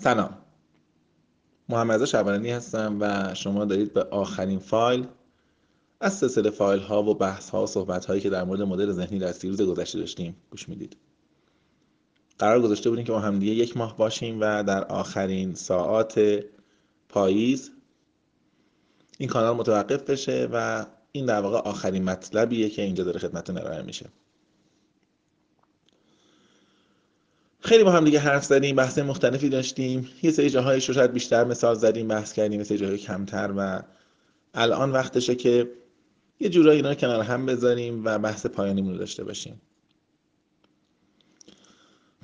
سلام. محمد شبانانی هستم و شما دارید به آخرین فایل از سلسله فایل ها و بحث ها و صحبت هایی که در مورد مدل ذهنی در سی روز گذشته داشتیم گوش می‌دید. قرار گذاشته بودیم که با همدیگه یک ماه باشیم و در آخرین ساعات پاییز این کانال متوقف بشه و این در واقع آخرین مطلبیه که اینجا داره خدمتتون ارائه میشه. خیلی با هم دیگه حرف زدیم بحث مختلفی داشتیم. یه سری جاهایش رو شاید بیشتر مثال زدیم بحث کردیم یه جاهای کمتر و الان وقتشه که یه جورایی اینا کنار هم بذاریم و بحث پایانیمون رو داشته باشیم.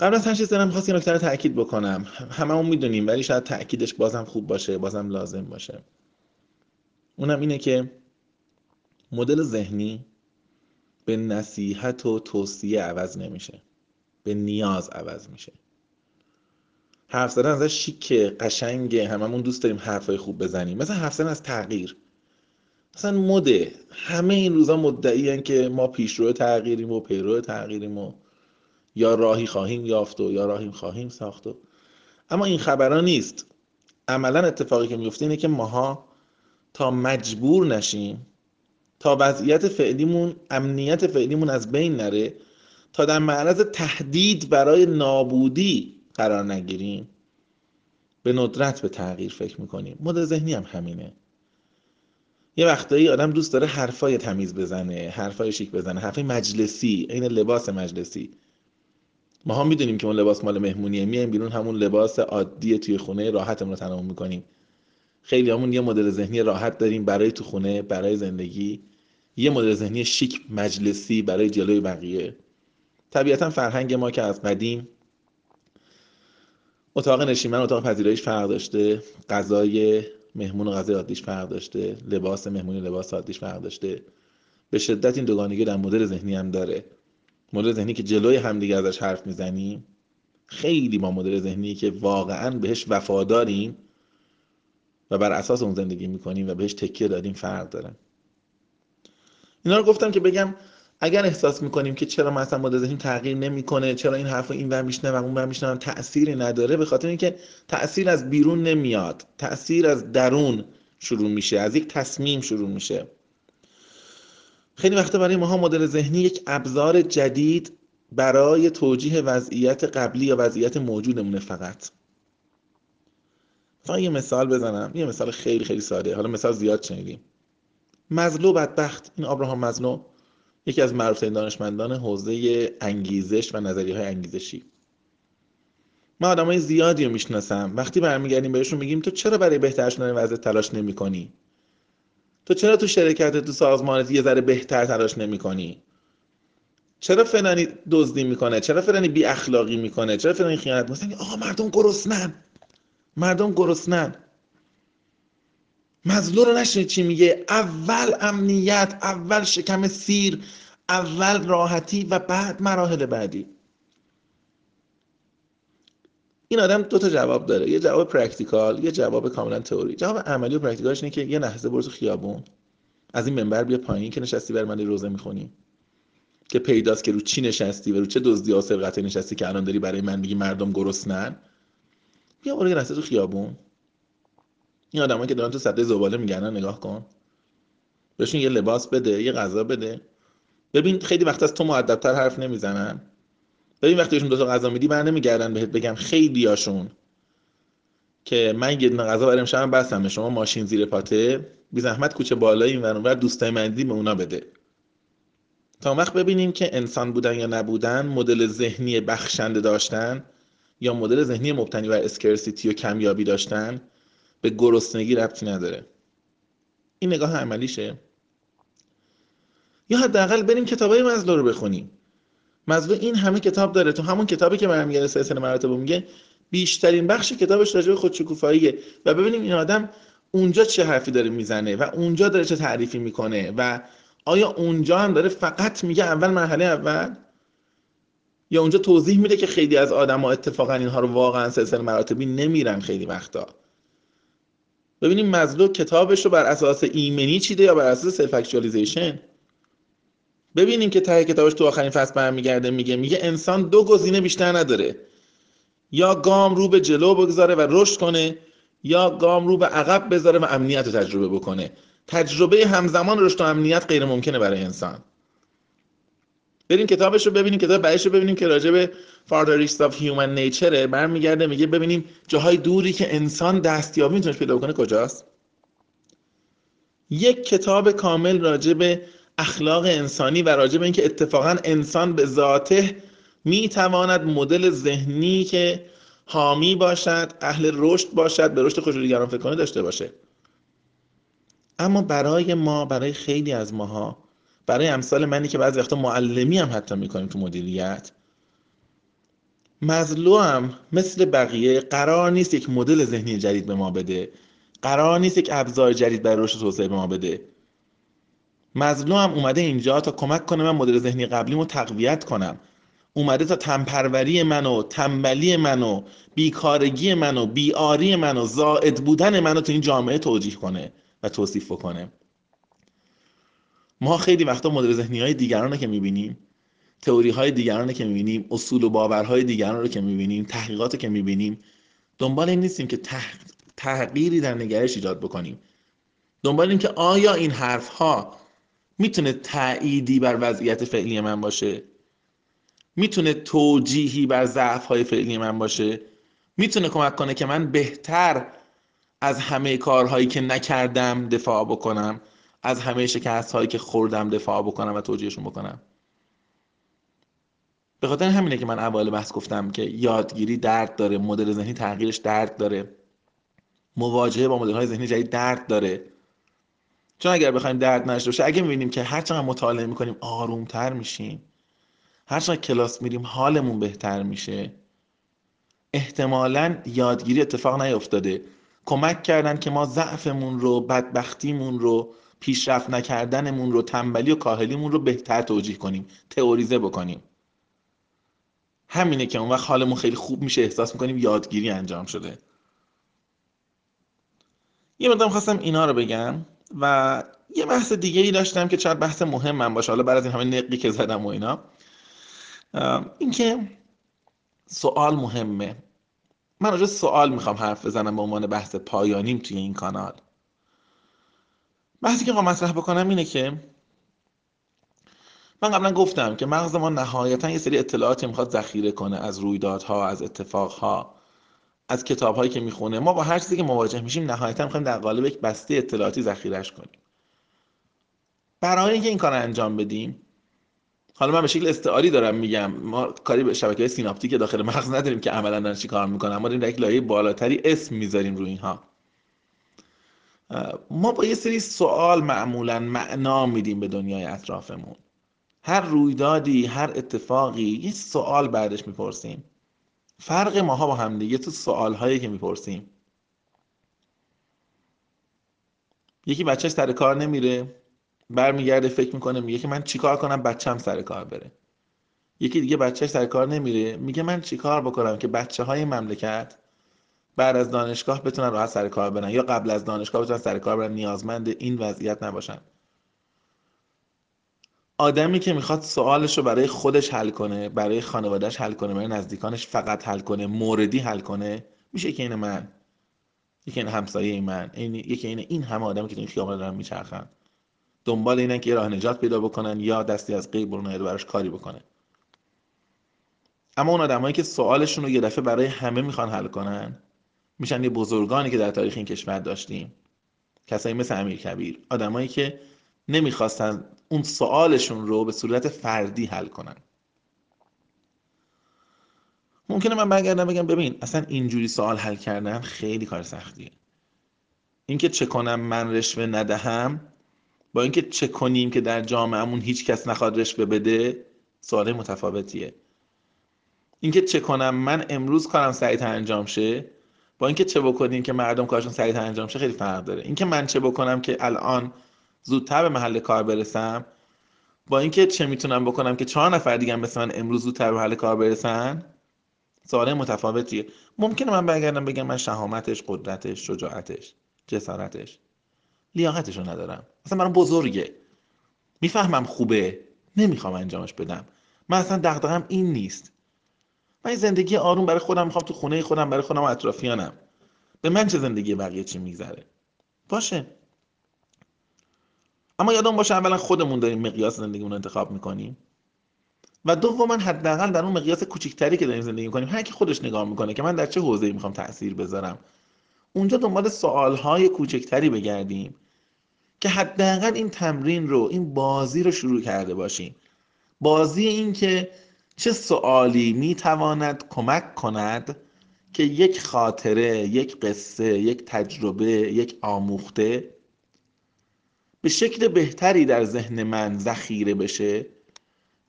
قبل از هر چیز دارم خواست یه نکته رو تاکید بکنم. هممون می‌دونیم ولی شاید تاکیدش بازم خوب باشه بازم لازم باشه. اونم اینه که مدل ذهنی به نصیحت و توصیه عوض نمیشه. به نیاز عوض میشه. حرف زدن ازش شیکه قشنگه هممون دوست داریم حرفای خوب بزنیم. مثلا حرف زدن از تغییر. مثلا مده. همه این روزا مدعی که ما پیشرو تغییریم و پیرو تغییریم و یا راهی خواهیم یافت و یا راهی خواهیم ساخت و. اما این خبرها نیست. عملا اتفاقی که میفته اینه که ماها تا مجبور نشیم تا وضعیت فعلیمون امنیت فعلیمون از بین نره تا در معرض تهدید برای نابودی قرار نگیریم. به ندرت به تغییر فکر می‌کنیم. مدل ذهنی هم همینه. یه وقتایی آدم دوست داره حرفای تمیز بزنه حرفای شیک بزنه حرفای مجلسی این لباس مجلسی. ما هم می‌دونیم که اون لباس مال مهمونیه. میایم بیرون همون لباس عادی توی خونه راحتمون رو تنمون می‌کنیم. خیلی همون یه مدل ذهنی راحت داریم برای تو خونه برای زندگی. یه مدل ذهنی شیک مجلسی برای جلوی بقیه. طبیعتا فرهنگ ما که از قدیم اتاق نشیمن اتاق پذیرایش فرق داشته غذای مهمون و غذای عادیش فرق داشته لباس مهمونی لباس عادیش فرق داشته. به شدت این دوگانگی در مدل ذهنی هم داره. مدل ذهنی که جلوی همدیگه ازش حرف می‌زنیم خیلی با مدل ذهنی که واقعا بهش وفاداریم و بر اساس اون زندگی می‌کنیم و بهش تکیه دادیم فرق داره. اینا رو گفتم که بگم اگر احساس می‌کنیم که چرا مثلا مدل ذهنی تغییر نمی‌کنه چرا این حرف این ور میشنوم اون ور میشنوم تأثیری نداره به خاطر اینکه تأثیر از بیرون نمیاد. تأثیر از درون شروع میشه از یک تصمیم شروع میشه. خیلی وقتا برای ماها مدل ذهنی یک ابزار جدید برای توجیه وضعیت قبلی یا وضعیت موجودمونه فقط. فقط یه مثال بزنم. یه مثال خیلی خیلی ساده. حالا مثال زیاد شنیدیم. مزلو بدبخت. این آبراهام مزلو. یکی از معروفترین دانشمندان حوزه انگیزش و نظریه های انگیزشی. من آدم های زیادی رو می‌شناسم. وقتی برمیگردیم بهشون میگیم تو چرا برای بهتر شدن وضع تلاش نمی کنی؟ تو چرا تو شرکت تو سازمانت یه ذره بهتر تلاش نمی کنی؟ چرا فلانی دزدی می‌کنه؟ چرا فلانی بی اخلاقی می‌کنه؟ چرا فلانی خیانت می‌کنه؟ آقا مردم گرسنن. مردم گرسنن. مزلو رو نشنید چی میگه؟ اول امنیت اول شکم سیر اول راحتی و بعد مراحل بعدی. این آدم دو تا جواب داره. یه جواب practical یه جواب کاملا تئوری. جواب عملی و practical ش اینه که یه لحظه برو خیابون. از این منبر بیا پایین که نشستی بر من روزه می‌خونی. که پیداست که رو چی نشستی و رو چه دزدی ها سرقتی نشستی که الان داری برای من میگی مردم گرسنن. بیا برو یه لحظه تو خیابون. این آدمایی که دارن تو صده زباله میگردن نگاه کن. بهشون یه لباس بده یه غذا بده. ببین خیلی وقت از تو مؤدبتر حرف نمی‌زنن. ببین وقتی بهشون دو تا غذا میدی بر نمیگردن بهت بگم خیلی هاشون که من یه دونه غذا برای امشب بستم شما ماشین زیر پاته بی زحمت کوچه بالایی این ور دوستای من به اونا بده. تا وقت ببینیم که انسان بودن یا نبودن مدل ذهنی بخشنده داشتن یا مدل ذهنی مبتنی بر اسکرسیتی و کمیابی داشتن به گرسنگی ربطی نداره. این نگاه عملیشه. یا حداقل بریم کتابای مزلو رو بخونیم. مزلو این همه کتاب داره. تو همون کتابی که برمیگرده سلسله مراتب میگه بیشترین بخش کتابش راجع به خودشکوفاییه. و ببینیم این آدم اونجا چه حرفی داره می‌زنه و اونجا داره چه تعریفی می‌کنه و آیا اونجا هم داره فقط میگه اول مرحله اول؟ یا اونجا توضیح میده که خیلی از آدم ها اتفاقا اینها رو واقعا سلسله مراتبی نمیرن خیلی وقتا. ببینیم مزلو کتابش رو بر اساس ایمنی چیده یا بر اساس self-actualization ببینیم که ته کتابش تو آخرین فصل برمیگرده میگه میگه انسان دو گزینه بیشتر نداره. یا گام رو به جلو بگذاره و رشد کنه یا گام رو به عقب بذاره و امنیت رو تجربه بکنه. تجربه همزمان رشد و امنیت غیر ممکنه برای انسان. بریم کتابش رو ببینیم کتاب بعدش رو ببینیم که راجع به Farther of Human Nature برمیگرده میگه ببینیم جاهای دوری که انسان دستیابی می‌تونه پیدا کنه کجاست. یک کتاب کامل راجع به اخلاق انسانی و راجع به اینکه اتفاقا انسان به ذاته می‌تواند مدل ذهنی که حامی باشد اهل رشد باشد به رشد خود دیگران فکر کنه داشته باشه. اما برای ما برای خیلی از ماها برای امثال منی که بعضی وقتا معلمی هم حتی می‌کنیم تو مدیریت مزلو هم مثل بقیه قرار نیست یک مدل ذهنی جدید به ما بده. قرار نیست یک ابزار جدید برای رشد توسعه به ما بده. مزلو هم اومده اینجا تا کمک کنه من مدل ذهنی قبلیمو تقویت کنم. اومده تا تنپروری منو تنبلی منو بیکارگی منو بیاری منو زائد بودن منو تو این جامعه توجیه کنه و توصیف بکنه. ما خیلی وقتا مدل ذهنی های دیگران رو که می‌بینیم تئوری های دیگران رو که می‌بینیم اصول و باورهای دیگران رو که می‌بینیم تحقیقات رو که می‌بینیم دنبال این نیستیم که تغییری در نگرش ایجاد بکنیم. دنبال این که آیا این حرف ها می‌تونه تأییدی بر وضعیت فعلی من باشه؟ می‌تونه توجیهی بر ضعف های فعلی من باشه؟ می‌تونه کمک کنه که من بهتر از همه کارهایی که نکردم دفاع بکنم؟ از همه شکست هایی که خوردم دفاع بکنم و توجیهشون بکنم. به خاطر همینه که من اول بحث گفتم که یادگیری درد داره مدل ذهنی تغییرش درد داره. مواجهه با مدل های ذهنی جدید درد داره. چون اگر بخوایم درد نشته باشه اگه می‌بینیم که هر چقدر مطالعه می‌کنیم آرومتر میشیم. هر چقدر کلاس میریم حالمون بهتر میشه. احتمالا یادگیری اتفاق نیفتاده کمک کردن که ما ضعفمون رو بدبختیمون رو پیشرفت نکردنمون رو تنبلی و کاهلیمون رو بهتر توجیه کنیم تئوریزه بکنیم. همینه که اون وقت حالمون خیلی خوب میشه احساس می‌کنیم یادگیری انجام شده. یه مقدار خواستم اینا رو بگم و یه بحث دیگه ای داشتم که چند بحث مهم من باشه. حالا بعد از این همه نقی که زدم و اینا. اینکه سوال مهمه. من راجع سوال می‌خوام حرف بزنم به عنوان بحث پایانیم توی این کانال. بحثی که مطرح بکنم اینه که من قبلا گفتم که مغز ما نهایتا یه سری اطلاعاتی می‌خواد ذخیره کنه از رویدادها از اتفاقها از کتابهایی که می‌خونه. ما با هر چیزی که مواجه میشیم نهایتا می‌خوایم در قالب یک بسته اطلاعاتی ذخیرهش کنیم. برای اینکه این کار انجام بدیم حالا من به شکل استعاری دارم میگم ما کاری به شبکه سیناپتیک داخل مغز نداریم که عملا چی کار می‌کنن. ما داریم در یک لایه بالاتری اسم می‌ذاریم روی اینها. ما با یه سری سوال معمولا معنا میدیم به دنیای اطرافمون. هر رویدادی هر اتفاقی یه سوال بعدش می‌پرسیم. فرق ماها با هم دیگه تو سوال هایی که می‌پرسیم. یکی بچهش سر کار نمیره برمیگرده فکر می‌کنه میگه که من چیکار کنم؟ بچم سر کار بره. یکی دیگه بچهش سر کار نمیره میگه من چیکار بکنم که بچه های مملکت بعد از دانشگاه بتونن راحت سر کار برن. یا قبل از دانشگاه بتونن سر کار برن. نیازمند این وضعیت نباشن. آدمی که می‌خواد سوالش رو برای خودش حل کنه برای خانوادهش حل کنه برای نزدیکانش فقط حل کنه موردی حل کنه میشه که این من. یکی این همسایه من. این یکی این این همه آدمی که این خیابان دارن میچرخن. دنبال اینن که یه راه نجات پیدا بکنن یا دستی از غیب برون براش کاری بکنه. اما اون آدمایی که سوالشون رو یه دفعه برای همه می‌خوان حل کنن میشن یه بزرگانی که در تاریخ این کشور داشتیم. کسایی مثل امیر کبیر. آدمایی که نمی‌خواستن اون سوالشون رو به صورت فردی حل کنن. ممکنه من برگردم بگم ببین اصلا اینجوری سوال حل کردن خیلی کار سختیه. اینکه چه کنم من رشوه ندهم با اینکه چه کنیم که در جامعهمون هیچ کس نخواد رشوه بده سوال متفاوتیه. اینکه چه کنم من امروز کارم سریعتر انجام شه اینکه چه بکنیم که مردم کارشون سریعتر انجام شه خیلی فرق داره. اینکه من چه بکنم که الان زودتر به محل کار برسم با اینکه چه می‌تونم بکنم که چهار نفر دیگه مثل من امروز زودتر به محل کار برسن؟ سوال متفاوتیه. ممکنه من برگردم بگم من شهامتش قدرتش شجاعتش جسارتش لیاقتش رو ندارم. مثلا من بزرگه. می‌فهمم خوبه. نمی‌خوام انجامش بدم. من اصلا دغدغم این نیست. من زندگی آروم برای خودم می‌خوام تو خونه خودم برای خودم و اطرافیانم. به من چه زندگی بقیه چی میگذره؟ باشه. اما یادم باشه اولا خودمون داریم مقیاس زندگیمون رو انتخاب می‌کنیم. و دوما حداقل در اون مقیاس کوچیکتری که داریم زندگی می‌کنیم هر کی خودش نگاه می‌کنه که من در چه حوزه‌ای می‌خوام تاثیر بذارم. اونجا دنبال سوالهای کوچکتری بگردیم که حداقل این تمرین رو این بازی رو شروع کرده باشیم. بازی این که چه سوالی می‌تواند کمک کند که یک خاطره یک قصه یک تجربه یک آموخته به شکل بهتری در ذهن من ذخیره بشه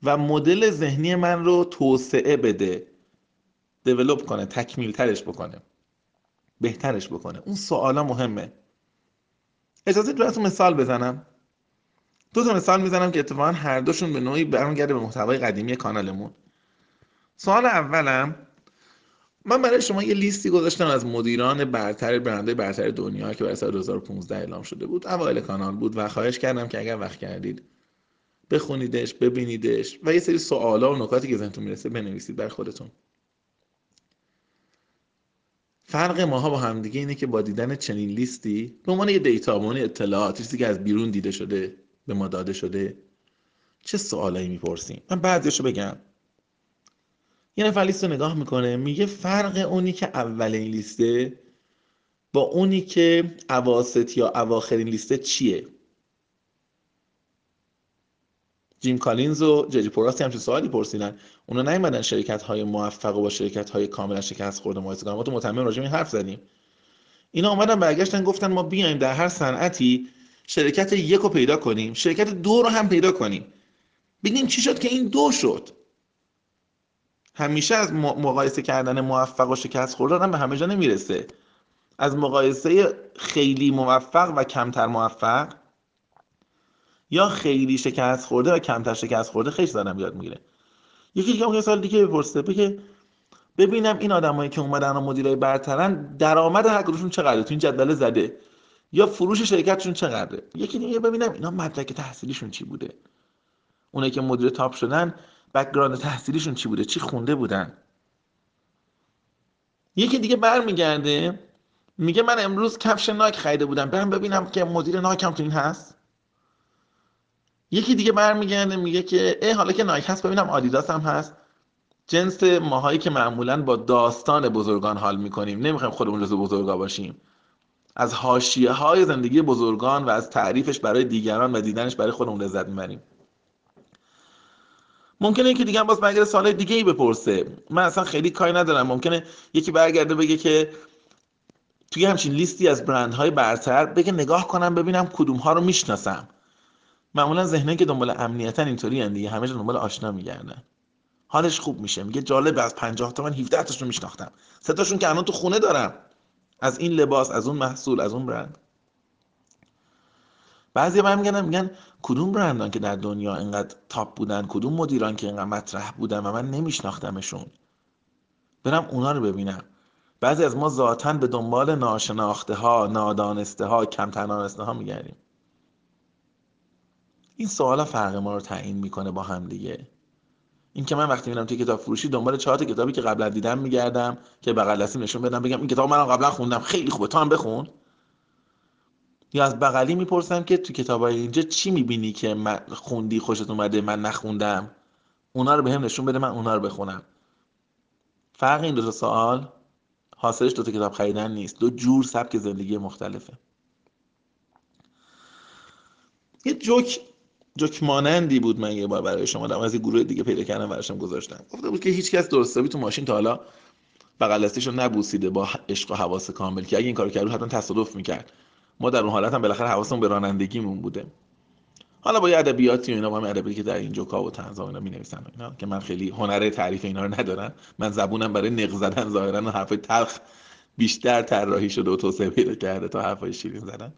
و مدل ذهنی من رو توسعه بده دیولوب کنه تکمیل ترش بکنه بهترش بکنه. اون سوالا مهمه. اجازه براتون مثال بزنم؟ دو تا مثال می‌زنم که اتفاقا هر دوشون به نوعی برمیگرده به محتوای قدیمی کانالمون. سوال اولم من برای شما یه لیستی گذاشتم از مدیران برتر برنده برتر دنیا که برای سال 2015 اعلام شده بود. اوایل کانال بود و خواهش کردم که اگر وقت کردید بخونیدش ببینیدش و یه سری سوالا و نکاتی که ذهنتون می‌رسه بنویسید بر خودتون. فرق ماها با همدیگه اینه که با دیدن چنین لیستی به عنوان یه دیتا به اطلاعات چیزی که از بیرون دیده شده به ما داده شده چه سوالایی می‌پرسیم؟ من بعضیشو بگم. یه نفر لیست رو نگاه می‌کنه میگه فرق اونی که اولین لیسته با اونی که اواسط یا اواخرین لیسته چیه؟ جیم کالینز و ججی پوراستی همچین سوالی پرسیدن؟ اونا نیومدن شرکت های موفق و با شرکت های کاملا شکست خورده مقایسه کنن. ما تو متمم راجع این حرف زدیم. اینا اومدن برگشتن گفتن ما بیایم در هر صنعتی شرکت یک رو پیدا کنیم شرکت دو رو هم پیدا کنیم. ببینیم چی شد که این دو شد. همیشه از مقایسه کردن موفق و شکست خوردن به همه جا نمی‌رسه. از مقایسه خیلی موفق و کمتر موفق یا خیلی شکست خورده و کمتر شکست خورده خیلی زدم یاد می‌گیره. یکی دیگه ممکنه سال دیگه بپرسه بگه ببینم این آدمایی که اومدن و مدیرای برترن درآمد هر کدومشون چقدره؟ تو این جدول زده. یا فروش شرکتشون چقدره؟ یکی دیگه ببینم اینا مدرک تحصیلیشون چی بوده؟ اونایی که مدیر top شدن background تحصیلیشون چی بوده؟ چی خونده بودن؟ یکی دیگه برمیگرده میگه من امروز کفش نایک خریده بودم. برم ببینم که مدیر نایکم تو این هست. یکی دیگه برمیگرده میگه که ای حالا که نایک هست ببینم آدیداس هم هست. جنس ماهایی که معمولا با داستان بزرگان حال می‌کنیم. نمی‌خوایم خودمون جزو بزرگا باشیم. از حاشیه های زندگی بزرگان و از تعریفش برای دیگران و دیدنش برای خودمون لذت می‌بریم. ممکنه یکی دیگه باز برگرده سال دیگه ای بپرسه. من اصلا خیلی کاری ندارم. ممکنه یکی برگرده بگه که توی همچین لیستی از برندهای برتر بگه نگاه کنم ببینم کدوم ها رو می‌شناسم. معمولا ذهنه که دنبال امنیتا اینطوری دیگه. همه دنبال آشنا میگردن. حالش خوب میشه. میگه جالب از 50 تا من 17 تاشون میشناختم. سه تاشون که الان تو خونه دارم. از این لباس از اون محصول از اون برند. بعضی من میگن میگن کدوم برندان که در دنیا اینقدر تاپ بودن کدوم مدیران که اینقدر مطرح بودن و من نمیشناختمشون. برم اونا رو ببینم. بعضی از ما ذاتا به دنبال ناشناخته ها نادانسته ها کمتر ها میگردیم. این سوالا فرق ما رو تعیین می‌کنه با هم دیگه. این که من وقتی میرم توی کتاب فروشی دنبال چهار کتابی که قبلا دیدم میگردم که بغل دستی نشون بدم بگم این کتاب منم قبلا خوندم. خیلی خوبه. تو هم بخون. یا از بغلی می‌پرسم که تو کتاب های اینجا چی می‌بینی که من خوندی خوشت اومده من نخوندم؟ اونا رو به هم نشون بده من اونا رو بخونم. فرق این دو تا سوال حاصلش دو تا کتاب خریدن نیست. دو جور سبک زندگی مختلفه. یه جوک جوک مانندی بود من یه بار برای شما دارم. از گروه دیگه پیدا کردم براشم گذاشتم. گفته بود که هیچ کس درست تو ماشین تا حالا بغل رو نبوسیده با عشق و حواس کامل که اگه این کارو کرد حتما تصادف می‌کرد. ما در اون حالت هم بالاخره حواسمون به رانندگیمون بوده. حالا با یه ادبیاتی و اینا با ادبیاتی که در این جوکا و طنز اینا می نویسن اینا که من خیلی هنر تعریف اینا رو ندارم. من زبونم برای نق زدن ظاهرا و حرف تلخ بیشتر طراحی شده و توسعه پیدا کرده تا حرفای شیرین زدن.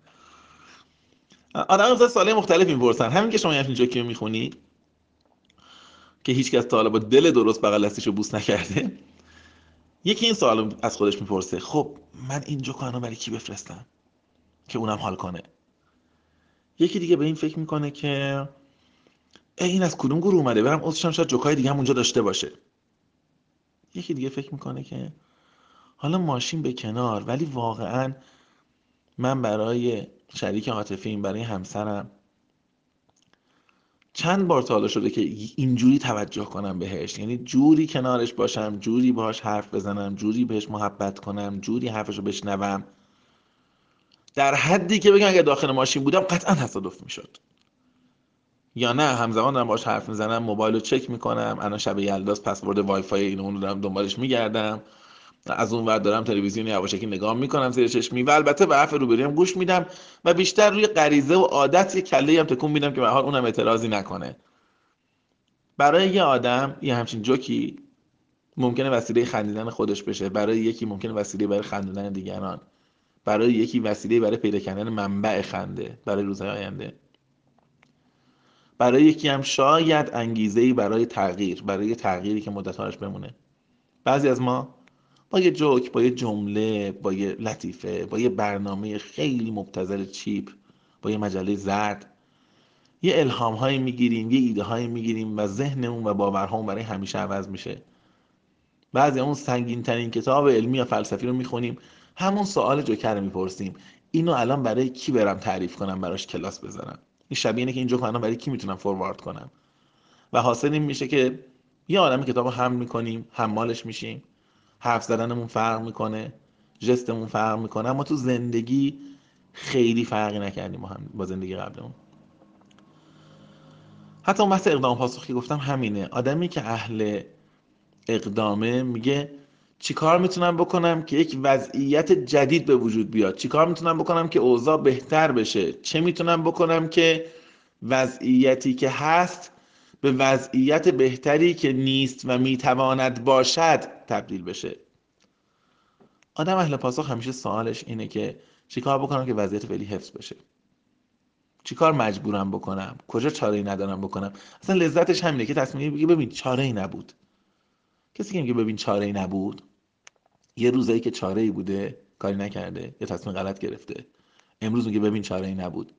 آدم از سوال مختلف می‌پرسن. همین که شما همین جوکی می‌خونی که هیچ کس تا حالا با دل درست بغل دستشو بوس نکرده یکی این سوال از خودش می‌پرسه. خب من این جوکانو برای کی بفرستم؟ که اونم حال کنه. یکی دیگه به این فکر می‌کنه که ای این از کدوم گروه اومده؟ برم عضوشم شاید جوکای دیگه هم اونجا داشته باشه. یکی دیگه فکر می‌کنه که حالا ماشین به کنار ولی واقعا من برای شریک عاطفیم برای همسرم. چند بار تا شده که اینجوری توجه کنم بهش. یعنی جوری کنارش باشم جوری باهاش حرف بزنم جوری بهش محبت کنم جوری حرفشو بشنوم. در حدی که بگم اگر داخل ماشین بودم قطعا تصادف می‌شد. یا نه همزمان دارم باش حرف می‌زنم موبایل رو چک می‌کنم الان شب یلداز پسورد وای فای اینو دارم دنبالش میگردم. از اون ور دارم تلویزیون یواشکی نگاه می‌کنم زیر چشمی و البته به حرف روبریم گوش میدم و بیشتر روی غریزه و عادت یه کله هم تکون میدم که به حال اونم اعتراضی نکنه. برای یه آدم یه همچین جوکی ممکنه وسیله خندیدن خودش بشه. برای یکی ممکنه وسیله برای خندیدن دیگران. برای یکی وسیله برای پیدا کردن منبع خنده برای روزهای آینده. برای یکی هم شاید انگیزه برای تغییر برای تغییری که مدت بمونه. بعضی از ما با یه جوک با یه جمله با یه لطیفه با یه برنامه خیلی مبتذل چیپ با یه مجله زرد. یه الهام هایی می‌گیریم یه ایده هایی می‌گیریم و ذهنمون و باورهامون برای همیشه عوض میشه. بعضی اون سنگین ترین کتاب علمی یا فلسفی رو می‌خونیم همون سوال جوکر رو می‌پرسیم. اینو الان برای کی برم تعریف کنم براش کلاس بذارم؟ این شبیه اینه که این جوک الان برای کی می‌تونم فوروارد کنم؟ و حاصل این میشه که یه عالم کتاب هم می‌کنیم حمالش میشیم. حرف زدنمون فرق می‌کنه جستمون فرق می‌کنه. اما تو زندگی خیلی فرقی نکردیم هم با زندگی قبلمون. حتی اون بحث اقدام پاسخی گفتم همینه. آدمی که اهل اقدامه میگه چیکار می‌تونم بکنم که یک وضعیت جدید به وجود بیاد؟ چیکار می‌تونم بکنم که اوضاع بهتر بشه؟ چه می‌تونم بکنم که وضعیتی که هست به وضعیت بهتری که نیست و می‌تواند باشد تبدیل بشه. آدم اهل پاسخ همیشه سوالش اینه که چیکار بکنم که وضعیت فعلی حفظ بشه. چیکار مجبورم بکنم؟ کجا چاره ای ندارم بکنم؟ اصلا لذتش همینه که تصمیم بگی ببین چاره ای نبود. کسی که میگه ببین چاره ای نبود یه روزایی که چاره ای بوده کاری نکرده یا تصمیم غلط گرفته. امروز میگه ببین چاره ای نبود.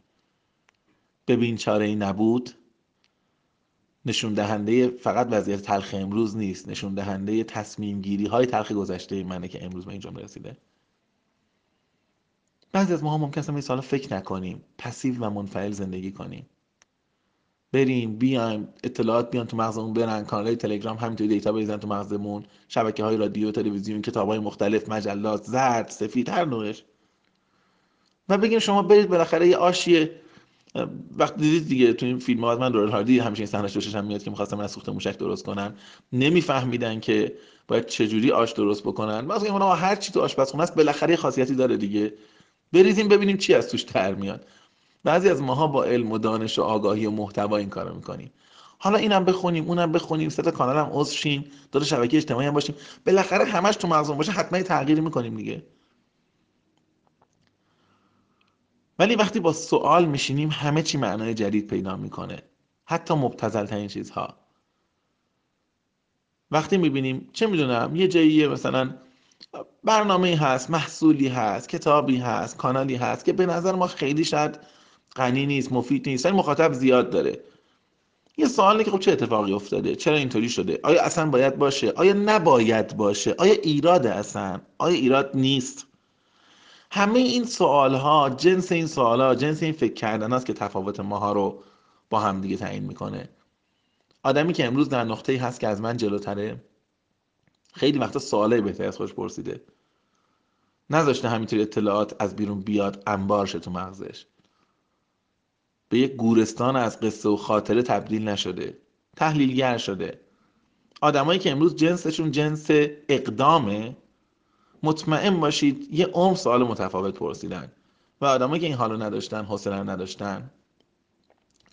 ببین چاره ای نبود نشون دهنده فقط وضعیت تلخ امروز نیست. نشون دهنده تصمیم گیری های تلخ گذشته منه که امروز به این جمله رسیده بعضی از ما ممکن است فکر نکنیم پسیو و منفعل زندگی کنیم. بریم بیایم اطلاعات بیان تو مغزمون برن کانال تلگرام همینطوری دیتا بریزن تو مغزمون شبکه های رادیو تلویزیون کتاب های مختلف مجلات زرد سفید هر نوعش. و بگیم شما برید بالاخره یه آشی وقتی دیدید دیگه تو این فیلم ها من رول هاردی همیشه این صحنه جوشش میاد که می‌خواستم از سوخت موشک درست کنن. نمیفهمیدن که باید چجوری آش درست بکنن. مثلا اونا هر چی تو آشپزخونه است بالاخره خاصیتی داره دیگه. بریزیم ببینیم چی از توش در میاد. بعضی از ماها با علم و دانش و آگاهی و محتوا این کارو می‌کنیم. حالا اینم بخونیم اونم بخونیم سه تا کانال هم عضو شیم دو شبکه اجتماعی هم باشیم. بالاخره همش تو مغزمون باشه حتما تغییری می‌کنیم دیگه. ولی وقتی با سوال میشینیم همه چی معنای جدید پیدا می‌کنه. حتی مبتزل ترین چیزها. وقتی می‌بینیم چه می‌دونم یه جایی مثلا برنامه هست محصولی هست کتابی هست کانالی هست که به نظر ما خیلی شاید غنی نیست مفید نیست ولی مخاطب زیاد داره. یه سوالی که خب چه اتفاقی افتاده؟ چرا اینطوری شده؟ آیا اصلا باید باشه؟ آیا نباید باشه؟ آیا ایراده اصلا؟ آیا ایراد نیست؟ همه این سوال ها جنس این سوال ها جنس این فکر کردن است که تفاوت ماها رو با هم دیگه تعیین می‌کنه. آدمی که امروز در نقطه هست که از من جلوتره خیلی وقتا سواله بهتر از خوش پرسیده. نذاشته همینطوری اطلاعات از بیرون بیاد انبار شه تو مغزش. به یک گورستان از قصه و خاطره تبدیل نشده. تحلیلگر شده. آدمایی که امروز جنسشون جنس اقدامه مطمئن باشید یه عمر سوال متفاوت پرسیدن و آدمایی که این حالو نداشتن حوصله نداشتن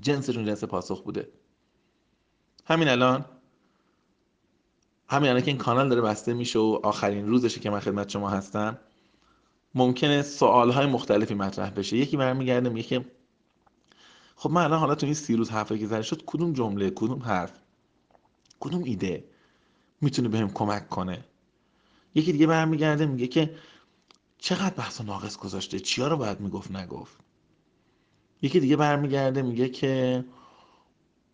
جنسشون جنس پاسخ بوده. همین الان همین الان که این کانال داره بسته میشه و آخرین روزشه که من خدمت شما هستم ممکنه سوال های مختلفی مطرح بشه. یکی برمیگرده میگه که خب من الان حالا تو این سی روز حرفی که زده شد کدوم جمله کدوم حرف کدوم ایده می‌تونه بهم کمک کنه؟ یکی دیگه برمیگرده میگه که چقدر بحث ناقص گذاشته؟ چیا رو باید می‌گفت نگفت؟ یکی دیگه برمیگرده میگه که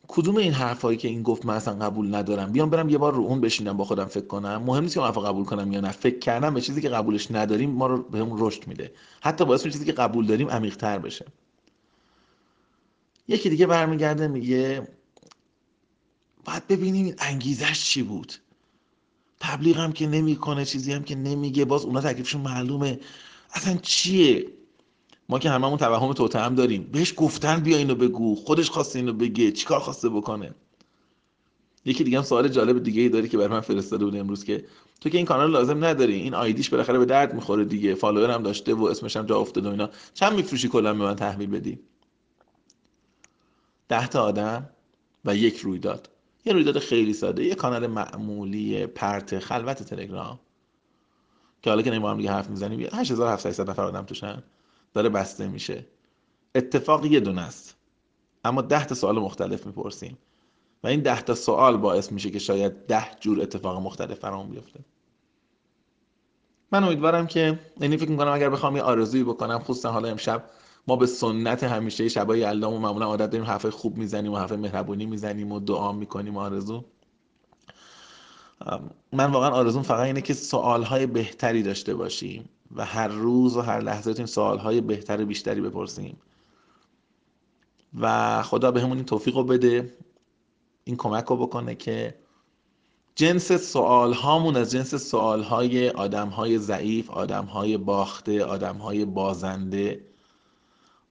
کدوم این حرفایی که این گفت من اصلا قبول ندارم؟ بیام برم یه بار رو اون بشینم با خودم فکر کنم. مهم نیست که من قبول کنم یا نه. فکر کردم به چیزی که قبولش نداریم ما رو بهمون رشد میده. حتی باعث چیزی که قبول داریم عمیق‌تر بشه. یکی دیگه برمیگرده میگه باید ببینیم این انگیزش چی بود. تبلیغ هم که نمی‌کنه چیزی هم که نمیگه باز اونا تکلیفشون معلومه. اصلا چیه؟ ما که هممون توهم توته هم داریم. بهش گفتن بیا اینو بگو. خودش خواسته اینو بگه. چیکار خواسته بکنه؟ یکی دیگه هم سوال جالب دیگه ای داری که برای من فرستاده بود امروز که تو که این کانال لازم نداری. این آیدیش بالاخره به درد می‌خوره دیگه. فالوور هم داشته و اسمش هم جا افتاده و اینا. چند میفروشی کلا به من تحویل بدی؟ ده تا آدم و یک رویداد. یه رویداد خیلی ساده. یه کانال معمولی پرت خلوت تلگرام. که حالا که نمی‌دونم دیگه حرف می‌زنیم 8700 نفر آدم توشن داره بسته میشه. اتفاق یه دونه است. اما ده تا سوال مختلف می‌پرسیم. و این ده تا سوال باعث میشه که شاید ده جور اتفاق مختلف فرام بیفته. من امیدوارم که یعنی فکر می‌کنم اگر بخوام یه آرزویی بکنم خصوصا حالا امشب ما به سنت همیشه شبای یلدام و معمولا عادت داریم حرف خوب می‌زنیم و حرف مهربونی می‌زنیم و دعا می‌کنیم آرزو. من واقعا آرزوم فقط اینه که سوالهای بهتری داشته باشیم و هر روز و هر لحظه سوال سوالهای بهتر و بیشتری بپرسیم. و خدا به همون این توفیق رو بده این کمک رو بکنه که جنس سوال هامون از جنس سوال های آدم های ضعیف آدم های باخته آدم های بازنده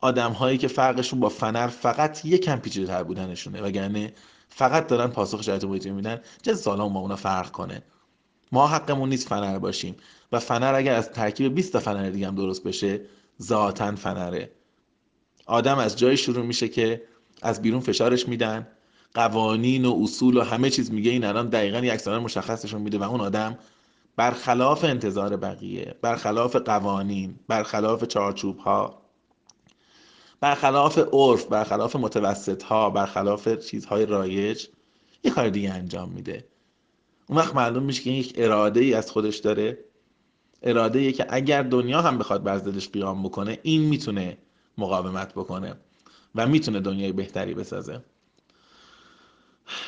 آدم هایی که فرقشون با فنر فقط یکم پیچیده تر بودنشونه وگرنه فقط دارن پاسخ شرایط محیطی میدن جنس سوال با اونا فرق کنه. ما حقمون نیست فنر باشیم. و فنر اگر از ترکیب 20 تا فنر دیگه هم درست بشه ذاتا فنره. آدم از جای شروع میشه که از بیرون فشارش میدن. قوانین و اصول و همه چیز میگه این الان دقیقا یک مشخصشون میده و اون آدم برخلاف انتظار بقیه برخلاف قوانین برخلاف چارچوب ها برخلاف عرف برخلاف متوسط ها برخلاف چیزهای رایج یه کار دیگه انجام میده. اون وقت معلوم میشه که یک اراده ای از خودش داره. اراده ای که اگر دنیا هم بخواد بر دلش قیام بکنه این می‌تونه مقاومت بکنه و می‌تونه دنیای بهتری بسازه.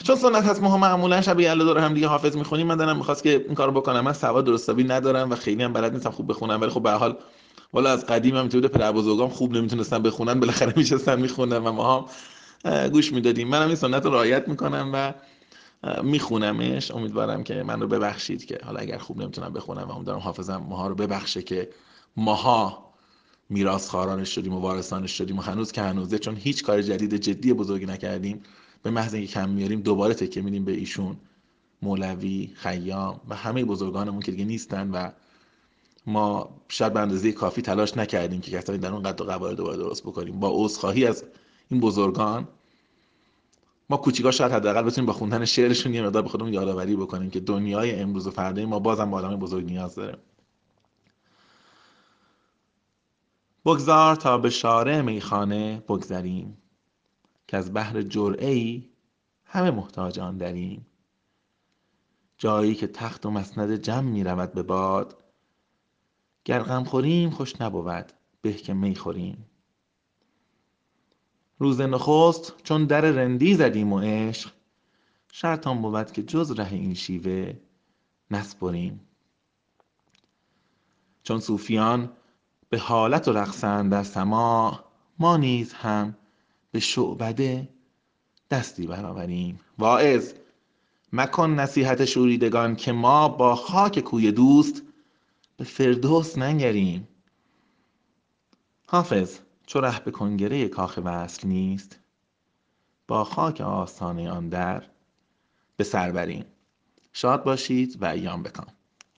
چون سنت هست ما معمولا شب یلدا دور هم دیگه حافظ می‌خونیم. من دارم می‌خواست که این کارو بکنم. من سواد درستابی ندارم و خیلی هم بلد نیستم خوب بخونم ولی خب به حال والا از قدیم هم تو پدر بزرگام خوب نمی‌تونستن بخونن بالاخره میشستن میخوندن و ما هم گوش می‌دادیم. منم این سنت رو رعایت می‌کنم و میخونمش. امیدوارم که من رو ببخشید که حالا اگر خوب نمی‌تونم بخونم و امیدوارم حافظم ماها رو ببخشه که ماها میراث خارانش شدیم و وارثانش شدیم و هنوز که هنوزه چون هیچ کار جدید جدی بزرگی نکردیم. به محض اینکه کم میاریم دوباره تکیه میدیم به ایشون مولوی خیام و همه بزرگانمون که دیگه نیستن و ما شاید به اندازه کافی تلاش نکردیم که کسانی در اون قد و قواره دوباره درست بکنیم. با عذرخواهی از این بزرگان ما کوچیکا شاید حداقل بتونیم با خوندن شعرشون یه مقدار به خودمون یادآوری بکنیم که دنیای امروز و فردا ما بازم با آدم بزرگ نیاز داره بگذار تا به شارع میخانه بگذریم که از بحر جرعه ای همه محتاج آن دریم. جایی که تخت و مسند جمع می رود به باد گر غم خوریم خوش نبود. به که می خوریم. روز نخست چون در رندی زدیم و عشق شرط آن بود که جز ره این شیوه نسپریم. چون صوفیان به حالت و رقصند در سماع ما نیز هم به شعبده دستی برآوریم. واعظ مکن نصیحت شوریدگان که ما با خاک کوی دوست به فردوس ننگریم. حافظ چو ره به کنگره کاخ وصل نیست. با خاک آستانه آن در به سر بریم. شاد باشید و ایام بکام